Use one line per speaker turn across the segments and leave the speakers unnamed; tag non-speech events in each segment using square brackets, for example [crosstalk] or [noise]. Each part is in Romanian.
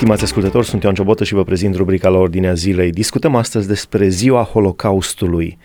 Stimați ascultători, sunt Ioan Ciobotă și vă prezint rubrica la ordinea zilei. Discutăm astăzi despre ziua Holocaustului.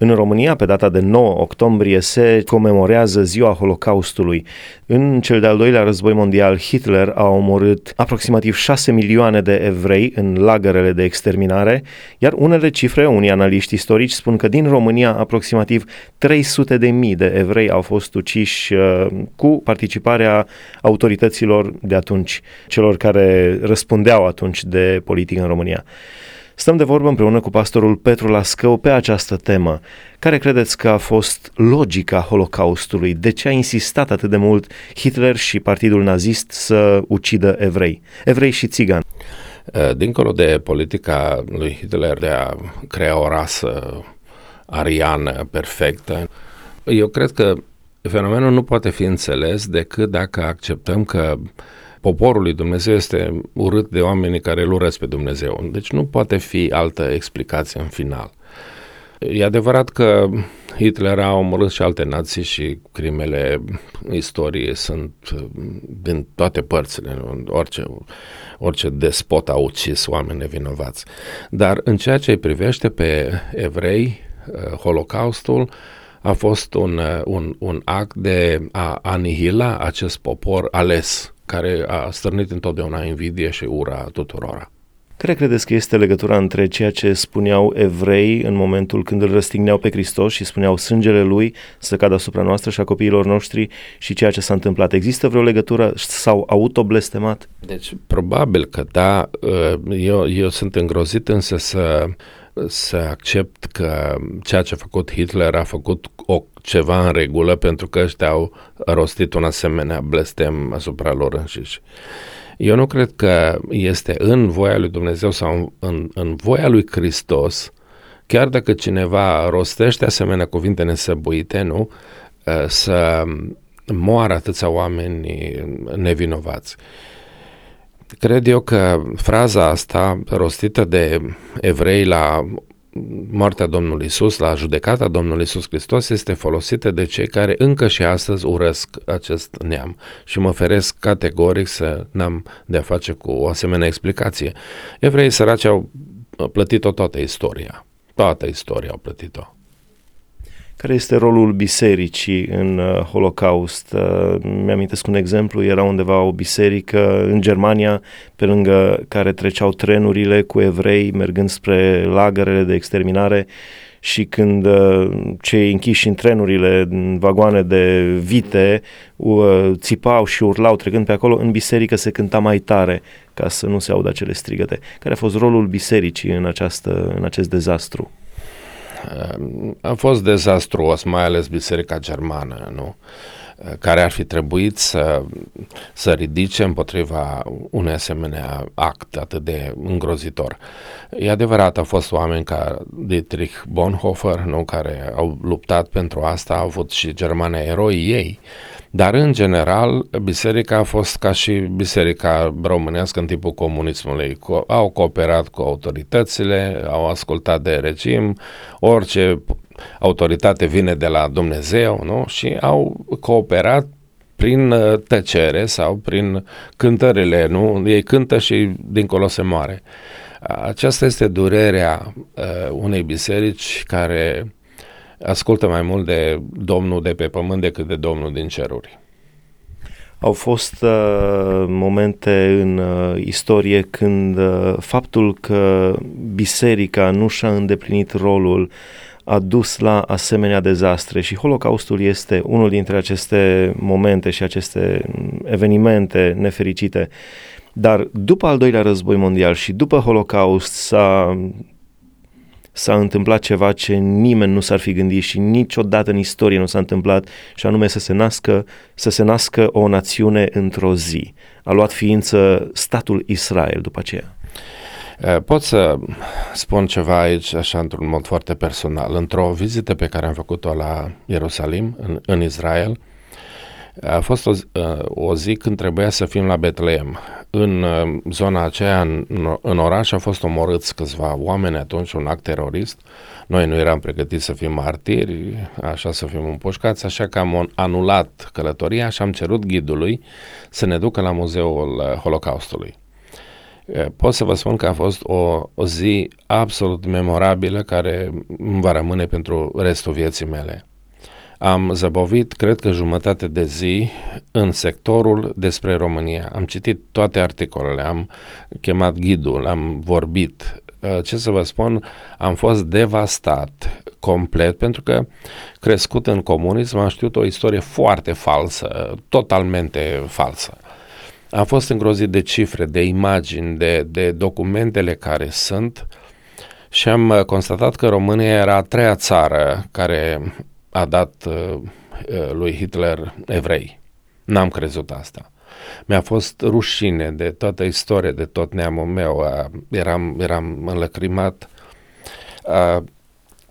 În România, pe data de 9 octombrie, se comemorează ziua Holocaustului. În cel de-al doilea război mondial, Hitler a omorât aproximativ 6 milioane de evrei în lagărele de exterminare, iar unele cifre, unii analiști istorici, spun că din România aproximativ 300 de mii de evrei au fost uciși uh, cu participarea autorităților de atunci, celor care răspundeau atunci de politică în România. Stăm de vorbă împreună cu pastorul Petru Lascău pe această temă. Care credeți că a fost logica Holocaustului? De ce a insistat atât de mult Hitler și partidul nazist să ucidă evrei? Evrei și țigani.
Eh, dincolo de politica lui Hitler de a crea o rasă ariană perfectă, eu cred că fenomenul nu poate fi înțeles decât dacă acceptăm că poporul lui Dumnezeu este urât de oamenii care îl urăsc pe Dumnezeu. Deci nu poate fi altă explicație în final. E adevărat că Hitler a omorât și alte nații și crimele istoriei sunt uh, din toate părțile, orice, orice despot a ucis oameni nevinovați. Dar în ceea ce îi privește pe evrei, uh, Holocaustul a fost un, uh, un, un act de a anihila acest popor ales care a stârnit întotdeauna invidie și ura tuturora.
Care credeți că este legătura între ceea ce spuneau evrei în momentul când îl răstigneau pe Hristos și spuneau sângele lui să cadă asupra noastră și a copiilor noștri și ceea ce s-a întâmplat? Există vreo legătură sau autoblestemat?
Deci, probabil că da. Eu, eu sunt îngrozit însă să să accept că ceea ce a făcut Hitler a făcut o, ceva în regulă pentru că ăștia au rostit un asemenea blestem asupra lor înșiși. Eu nu cred că este în voia lui Dumnezeu sau în, în voia lui Hristos, chiar dacă cineva rostește asemenea cuvinte nesăbuite, nu, să moară atâția oameni nevinovați. Cred eu că fraza asta rostită de evrei la moartea Domnului Isus, la judecata Domnului Isus Hristos, este folosită de cei care încă și astăzi urăsc acest neam și mă feresc categoric să n-am de-a face cu o asemenea explicație. Evreii săraci au plătit-o toată istoria. Toată istoria au plătit-o.
Care este rolul bisericii în uh, Holocaust? Uh, mi-amintesc un exemplu, era undeva o biserică în Germania, pe lângă care treceau trenurile cu evrei mergând spre lagărele de exterminare și când uh, cei închiși în trenurile, în vagoane de vite, uh, țipau și urlau trecând pe acolo, în biserică se cânta mai tare ca să nu se audă acele strigăte. Care a fost rolul bisericii în, această, în acest dezastru?
A fost dezastruos, mai ales Biserica Germană, nu? Care ar fi trebuit să, să ridice împotriva unui asemenea act atât de îngrozitor. E adevărat, au fost oameni ca Dietrich Bonhoeffer, nu, care au luptat pentru asta, au avut și germane eroi ei, dar, în general, biserica a fost ca și biserica românească în timpul comunismului. Co- au cooperat cu autoritățile, au ascultat de regim, orice autoritate vine de la Dumnezeu, nu? Și au cooperat prin uh, tăcere sau prin cântările, nu? Ei cântă și dincolo se moare. Aceasta este durerea uh, unei biserici care ascultă mai mult de Domnul de pe pământ decât de Domnul din ceruri.
Au fost uh, momente în uh, istorie când uh, faptul că biserica nu și-a îndeplinit rolul a dus la asemenea dezastre și Holocaustul este unul dintre aceste momente și aceste evenimente nefericite. Dar după al doilea război mondial și după Holocaust s-a s-a întâmplat ceva ce nimeni nu s-ar fi gândit și niciodată în istorie nu s-a întâmplat și anume să se nască, să se nască o națiune într-o zi. A luat ființă statul Israel după aceea.
Eh, pot să spun ceva aici, așa, într-un mod foarte personal. Într-o vizită pe care am făcut-o la Ierusalim, în, în Israel, a fost o, uh, o zi când trebuia să fim la Betleem. În uh, zona aceea, în, în oraș, au fost omorâți câțiva oameni atunci, un act terorist. Noi nu eram pregătiți să fim martiri, așa să fim împușcați, așa că am anulat călătoria și am cerut ghidului să ne ducă la Muzeul uh, Holocaustului. Pot să vă spun că a fost o, o zi absolut memorabilă care îmi va rămâne pentru restul vieții mele. Am zăbovit, cred că jumătate de zi în sectorul despre România. Am citit toate articolele, am chemat ghidul, am vorbit. Ce să vă spun, am fost devastat complet pentru că crescut în comunism am știut o istorie foarte falsă, totalmente falsă. Am fost îngrozit de cifre, de imagini, de, de documentele care sunt și am uh, constatat că România era a treia țară care a dat uh, uh, lui Hitler evrei. N-am crezut asta. Mi-a fost rușine de toată istoria, de tot neamul meu. Eram, eram înlăcrimat.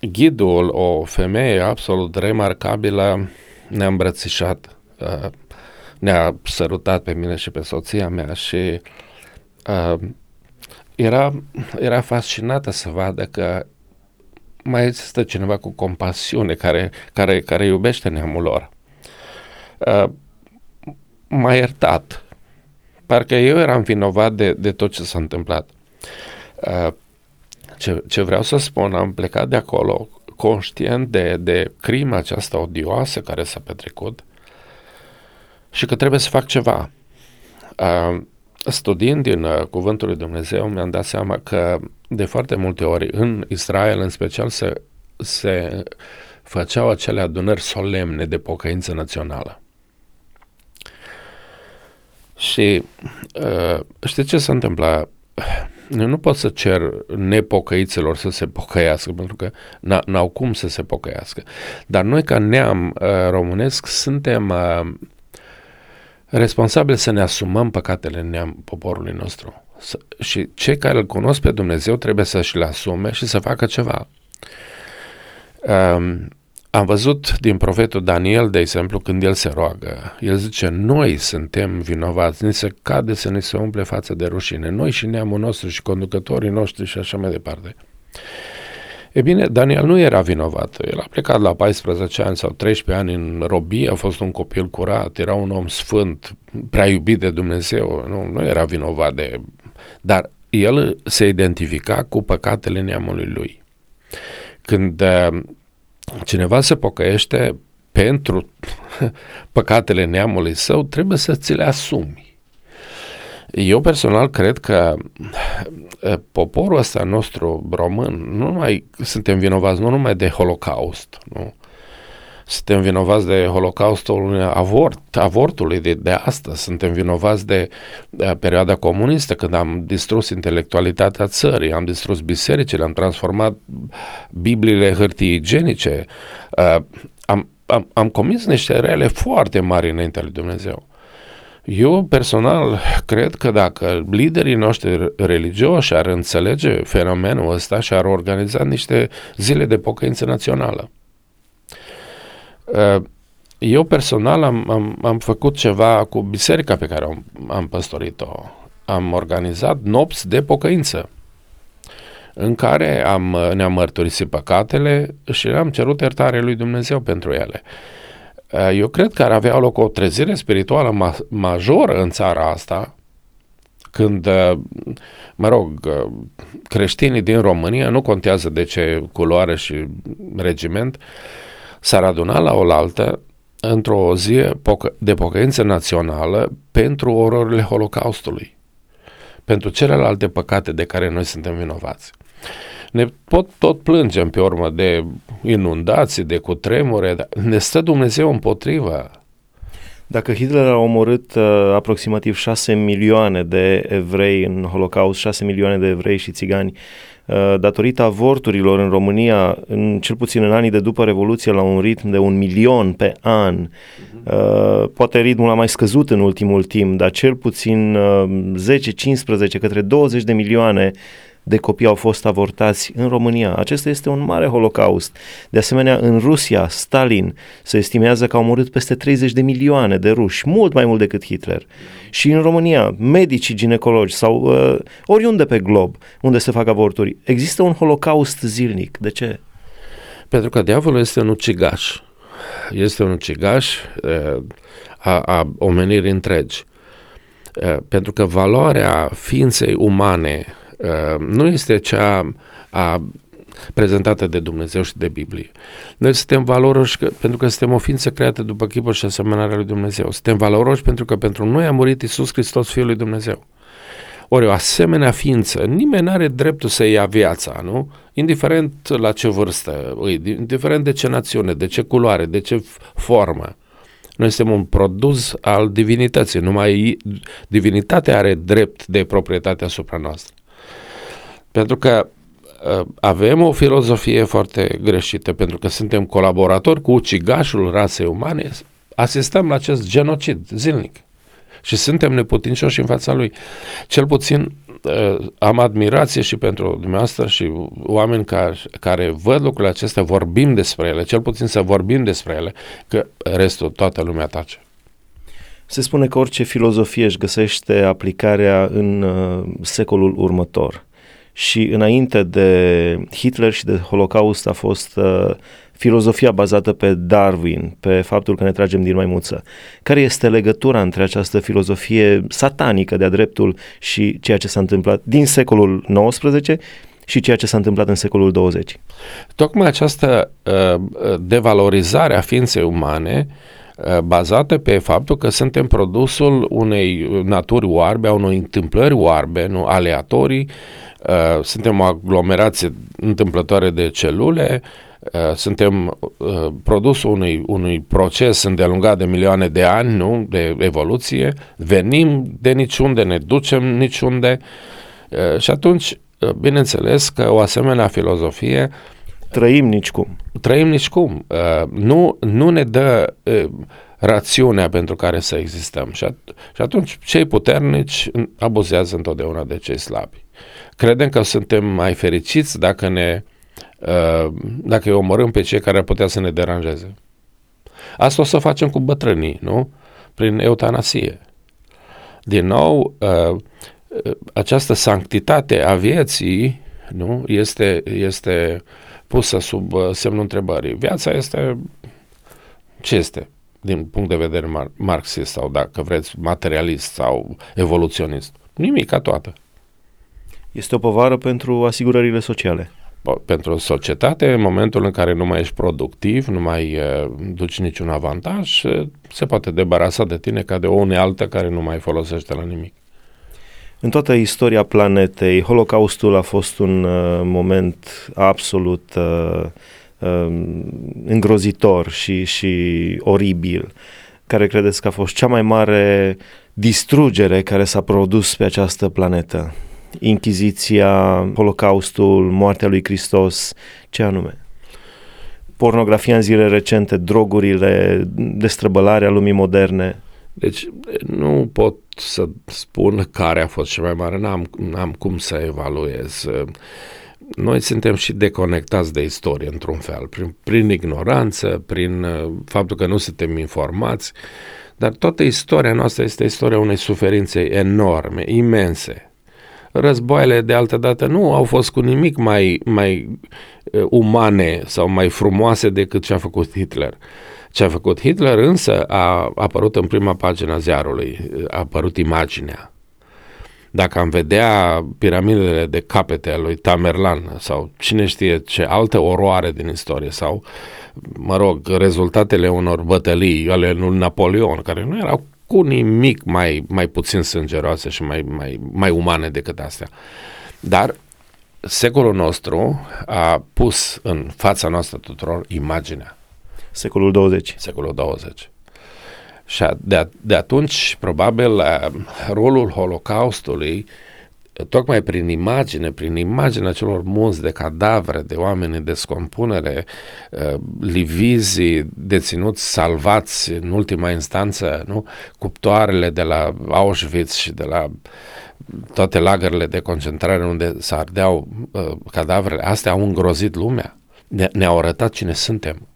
Ghidul, o femeie absolut remarcabilă, ne-a îmbrățișat ne-a sărutat pe mine și pe soția mea și uh, era, era fascinată să vadă că mai există cineva cu compasiune care, care, care iubește neamul lor. Uh, m-a iertat. Parcă eu eram vinovat de, de tot ce s-a întâmplat. Uh, ce, ce vreau să spun, am plecat de acolo conștient de, de crima aceasta odioasă care s-a petrecut și că trebuie să fac ceva. Uh, studiind din uh, Cuvântul lui Dumnezeu, mi-am dat seama că de foarte multe ori în Israel, în special, se, se făceau acele adunări solemne de pocăință națională. Și uh, știi ce se întâmplă? Eu nu pot să cer nepocăiților să se pocăiască, pentru că n-au cum să se pocăiască. Dar noi, ca neam uh, românesc, suntem uh, responsabil să ne asumăm păcatele neam poporului nostru. Și cei care îl cunosc pe Dumnezeu trebuie să-și le asume și să facă ceva. Um, am văzut din profetul Daniel, de exemplu, când el se roagă, el zice, noi suntem vinovați, ni se cade să ne se umple față de rușine, noi și neamul nostru și conducătorii noștri și așa mai departe. E bine, Daniel nu era vinovat. El a plecat la 14 ani sau 13 ani în robie, a fost un copil curat, era un om sfânt, prea iubit de Dumnezeu, nu, nu era vinovat de... Dar el se identifica cu păcatele neamului lui. Când uh, cineva se pocăiește pentru [laughs] păcatele neamului său, trebuie să ți le asumi. Eu personal cred că poporul ăsta nostru român, nu numai suntem vinovați, nu numai de Holocaust, nu? Suntem vinovați de Holocaustul avort, avortului de, de astăzi, suntem vinovați de, de perioada comunistă, când am distrus intelectualitatea țării, am distrus bisericile, am transformat Bibliile hârtii igienice, uh, am, am, am comis niște rele foarte mari înaintea lui Dumnezeu. Eu personal cred că dacă liderii noștri religioși ar înțelege fenomenul ăsta și ar organiza niște zile de pocăință națională. Uh, eu personal am, am, am făcut ceva cu biserica pe care am, am păstorit-o. Am organizat nopți de pocăință în care am, ne-am mărturisit păcatele și am cerut iertare lui Dumnezeu pentru ele. Eh, eu cred că ar avea loc o trezire spirituală ma- majoră în țara asta, când, eh, mă rog, eh, creștinii din România, nu contează de ce culoare și regiment, s-ar aduna la oaltă într-o zi de pocăință națională pentru ororile Holocaustului, pentru celelalte păcate de care noi suntem vinovați ne pot tot plângem pe urmă de inundații, de cutremure, dar ne stă Dumnezeu împotriva.
Dacă Hitler a omorât uh, aproximativ 6 milioane de evrei în Holocaust, 6 milioane de evrei și țigani, uh, datorită avorturilor în România, în, cel puțin în anii de după Revoluție, la un ritm de un milion pe an, uh, poate ritmul a mai scăzut în ultimul timp, dar cel puțin uh, 10-15 către 20 de milioane de copii au fost avortați în România. Acesta este un mare holocaust. De asemenea, în Rusia, Stalin se estimează că au murit peste 30 de milioane de ruși, mult mai mult decât Hitler. Și în România, medicii ginecologi sau uh, oriunde pe glob unde se fac avorturi, există un holocaust zilnic. De ce?
Pentru că diavolul este un ucigaș. Este un ucigaș uh, a, a omenirii întregi. Uh, pentru că valoarea ființei umane uh, nu este cea a prezentată de Dumnezeu și de Biblie. Noi suntem valoroși că, pentru că suntem o ființă creată după chipul și asemănarea lui Dumnezeu. Suntem valoroși pentru că pentru noi a murit Isus Hristos, Fiul lui Dumnezeu. Ori o asemenea ființă, nimeni nu are dreptul să ia viața, nu? Indiferent la ce vârstă, indiferent de ce națiune, de ce culoare, de ce formă. Noi suntem un produs al divinității, numai divinitatea are drept de proprietate asupra noastră. Pentru că uh, avem o filozofie foarte greșită, pentru că suntem colaboratori cu ucigașul rasei umane, asistăm la acest genocid zilnic și suntem neputincioși în fața lui. Cel puțin uh, am admirație și pentru dumneavoastră și oameni care, care văd lucrurile acestea, vorbim despre ele, cel puțin să vorbim despre ele, că restul, toată lumea tace.
Se spune că orice filozofie își găsește aplicarea în uh, secolul următor. Și înainte de Hitler și de Holocaust a fost uh, filozofia bazată pe Darwin, pe faptul că ne tragem din maimuță. Care este legătura între această filozofie satanică de-a dreptul și ceea ce s-a întâmplat din secolul XIX și ceea ce s-a întâmplat în secolul 20?
Tocmai această uh, devalorizare a ființei umane uh, bazată pe faptul că suntem produsul unei naturi oarbe, a unei întâmplări oarbe, nu aleatorii, uh, suntem o aglomerație întâmplătoare de celule, Uh, suntem uh, produsul unui, unui proces îndelungat de milioane de ani, nu? de evoluție, venim de niciunde, ne ducem niciunde uh, și atunci, bineînțeles că o asemenea filozofie
Trăim nici cum.
Trăim nici cum. Nu, nu ne dă rațiunea pentru care să existăm. Și, at- și atunci cei puternici abuzează întotdeauna de cei slabi. Credem că suntem mai fericiți dacă ne Uh, dacă îi omorâm pe cei care ar putea să ne deranjeze. Asta o să facem cu bătrânii, nu? Prin eutanasie. Din nou, uh, această sanctitate a vieții nu? Este, este pusă sub uh, semnul întrebării. Viața este ce este din punct de vedere mar- marxist sau dacă vreți materialist sau evoluționist? Nimic ca toată.
Este o povară pentru asigurările sociale
pentru societate, în momentul în care nu mai ești productiv, nu mai uh, duci niciun avantaj, se poate debarasa de tine ca de o unealtă care nu mai folosește la nimic.
În toată istoria planetei, Holocaustul a fost un uh, moment absolut uh, uh, îngrozitor și, și oribil. Care credeți că a fost cea mai mare distrugere care s-a produs pe această planetă? Inchiziția, Holocaustul, moartea lui Hristos, ce anume? Pornografia în zile recente, drogurile, destrăbălarea lumii moderne.
Deci nu pot să spun care a fost cel mai mare, n-am, n-am cum să evaluez. Noi suntem și deconectați de istorie într-un fel, prin, prin ignoranță, prin uh, faptul că nu suntem informați, dar toată istoria noastră este istoria unei suferințe enorme, imense, războaiele de altă dată nu au fost cu nimic mai, mai uh, umane sau mai frumoase decât ce a făcut Hitler. Ce a făcut Hitler însă a apărut în prima pagina ziarului, a apărut imaginea. Dacă am vedea piramidele de capete al lui Tamerlan sau cine știe ce alte oroare din istorie sau, mă rog, rezultatele unor bătălii ale lui Napoleon, care nu erau cu nimic mai, mai puțin sângeroase și mai, mai, mai umane decât astea. Dar secolul nostru a pus în fața noastră tuturor imaginea.
Secolul 20.
Secolul 20. Și de, de atunci, probabil, rolul Holocaustului tocmai prin imagine, prin imaginea celor munți de cadavre, de oameni în descompunere, uh, livizii deținuți, salvați în ultima instanță, nu? cuptoarele de la Auschwitz și de la toate lagările de concentrare unde se ardeau uh, cadavrele, astea au îngrozit lumea, ne, ne-au arătat cine suntem.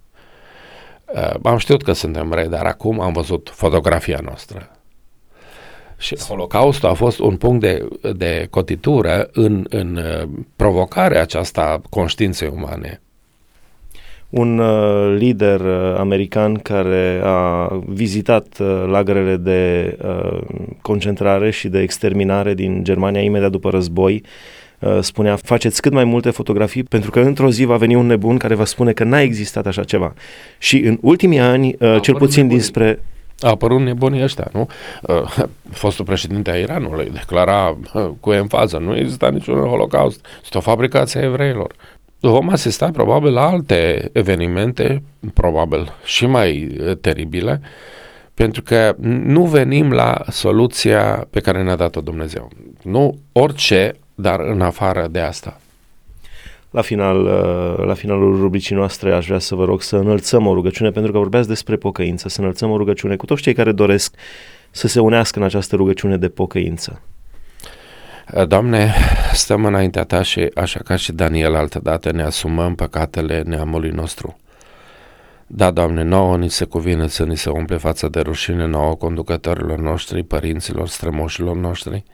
Uh, am știut că suntem rei, dar acum am văzut fotografia noastră și Holocaustul a fost un punct de, de cotitură în, în uh, provocarea aceasta conștiinței umane.
un uh, lider uh, american care a vizitat uh, lagărele de uh, concentrare și de exterminare din Germania imediat după război uh, spunea faceți cât mai multe fotografii pentru că într-o zi va veni un nebun care va spune că n-a existat așa ceva. Și în ultimii ani, uh, cel puțin nebunii. dinspre
a apărut nebunii ăștia, nu? Uh, fostul președinte a Iranului declara uh, cu enfază, nu exista niciun holocaust, este o fabricație a evreilor. Vom asista probabil la alte evenimente, probabil și mai uh, teribile, pentru că nu venim la soluția pe care ne-a dat-o Dumnezeu. Nu orice, dar în afară de asta.
La, final, uh, la finalul rubricii noastre aș vrea să vă rog să înălțăm o rugăciune, pentru că vorbeați despre pocăință, să înălțăm o rugăciune cu toți cei care doresc să se unească în această rugăciune de pocăință.
Doamne, stăm înaintea Ta și așa ca și Daniel altădată ne asumăm păcatele neamului nostru. Da, Doamne, nouă ni se cuvine să ni se umple fața de rușine nouă conducătorilor noștri, părinților, strămoșilor noștri,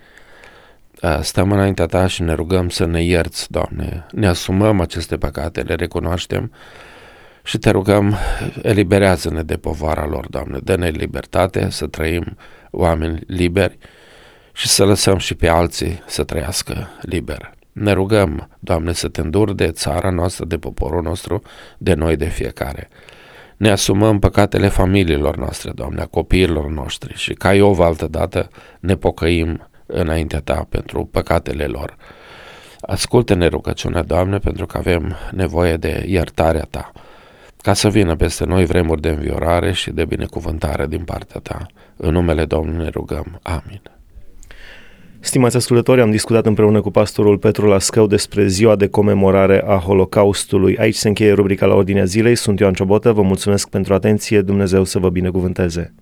stăm înaintea ta și ne rugăm să ne ierți, Doamne. Ne asumăm aceste păcate, le recunoaștem și te rugăm, eliberează-ne de povara lor, Doamne. Dă-ne libertate să trăim oameni liberi și să lăsăm și pe alții să trăiască liber. Ne rugăm, Doamne, să te înduri de țara noastră, de poporul nostru, de noi, de fiecare. Ne asumăm păcatele familiilor noastre, Doamne, a copiilor noștri și ca Iov altă dată ne pocăim înaintea ta pentru păcatele lor. Ascultă-ne rugăciunea, Doamne, pentru că avem nevoie de iertarea ta, ca să vină peste noi vremuri de înviorare și de binecuvântare din partea ta. În numele Domnului ne rugăm. Amin.
Stimați ascultători, am discutat împreună cu pastorul Petru Lascău despre ziua de comemorare a Holocaustului. Aici se încheie rubrica la ordinea zilei. Sunt Ioan Ciobotă, vă mulțumesc pentru atenție, Dumnezeu să vă binecuvânteze.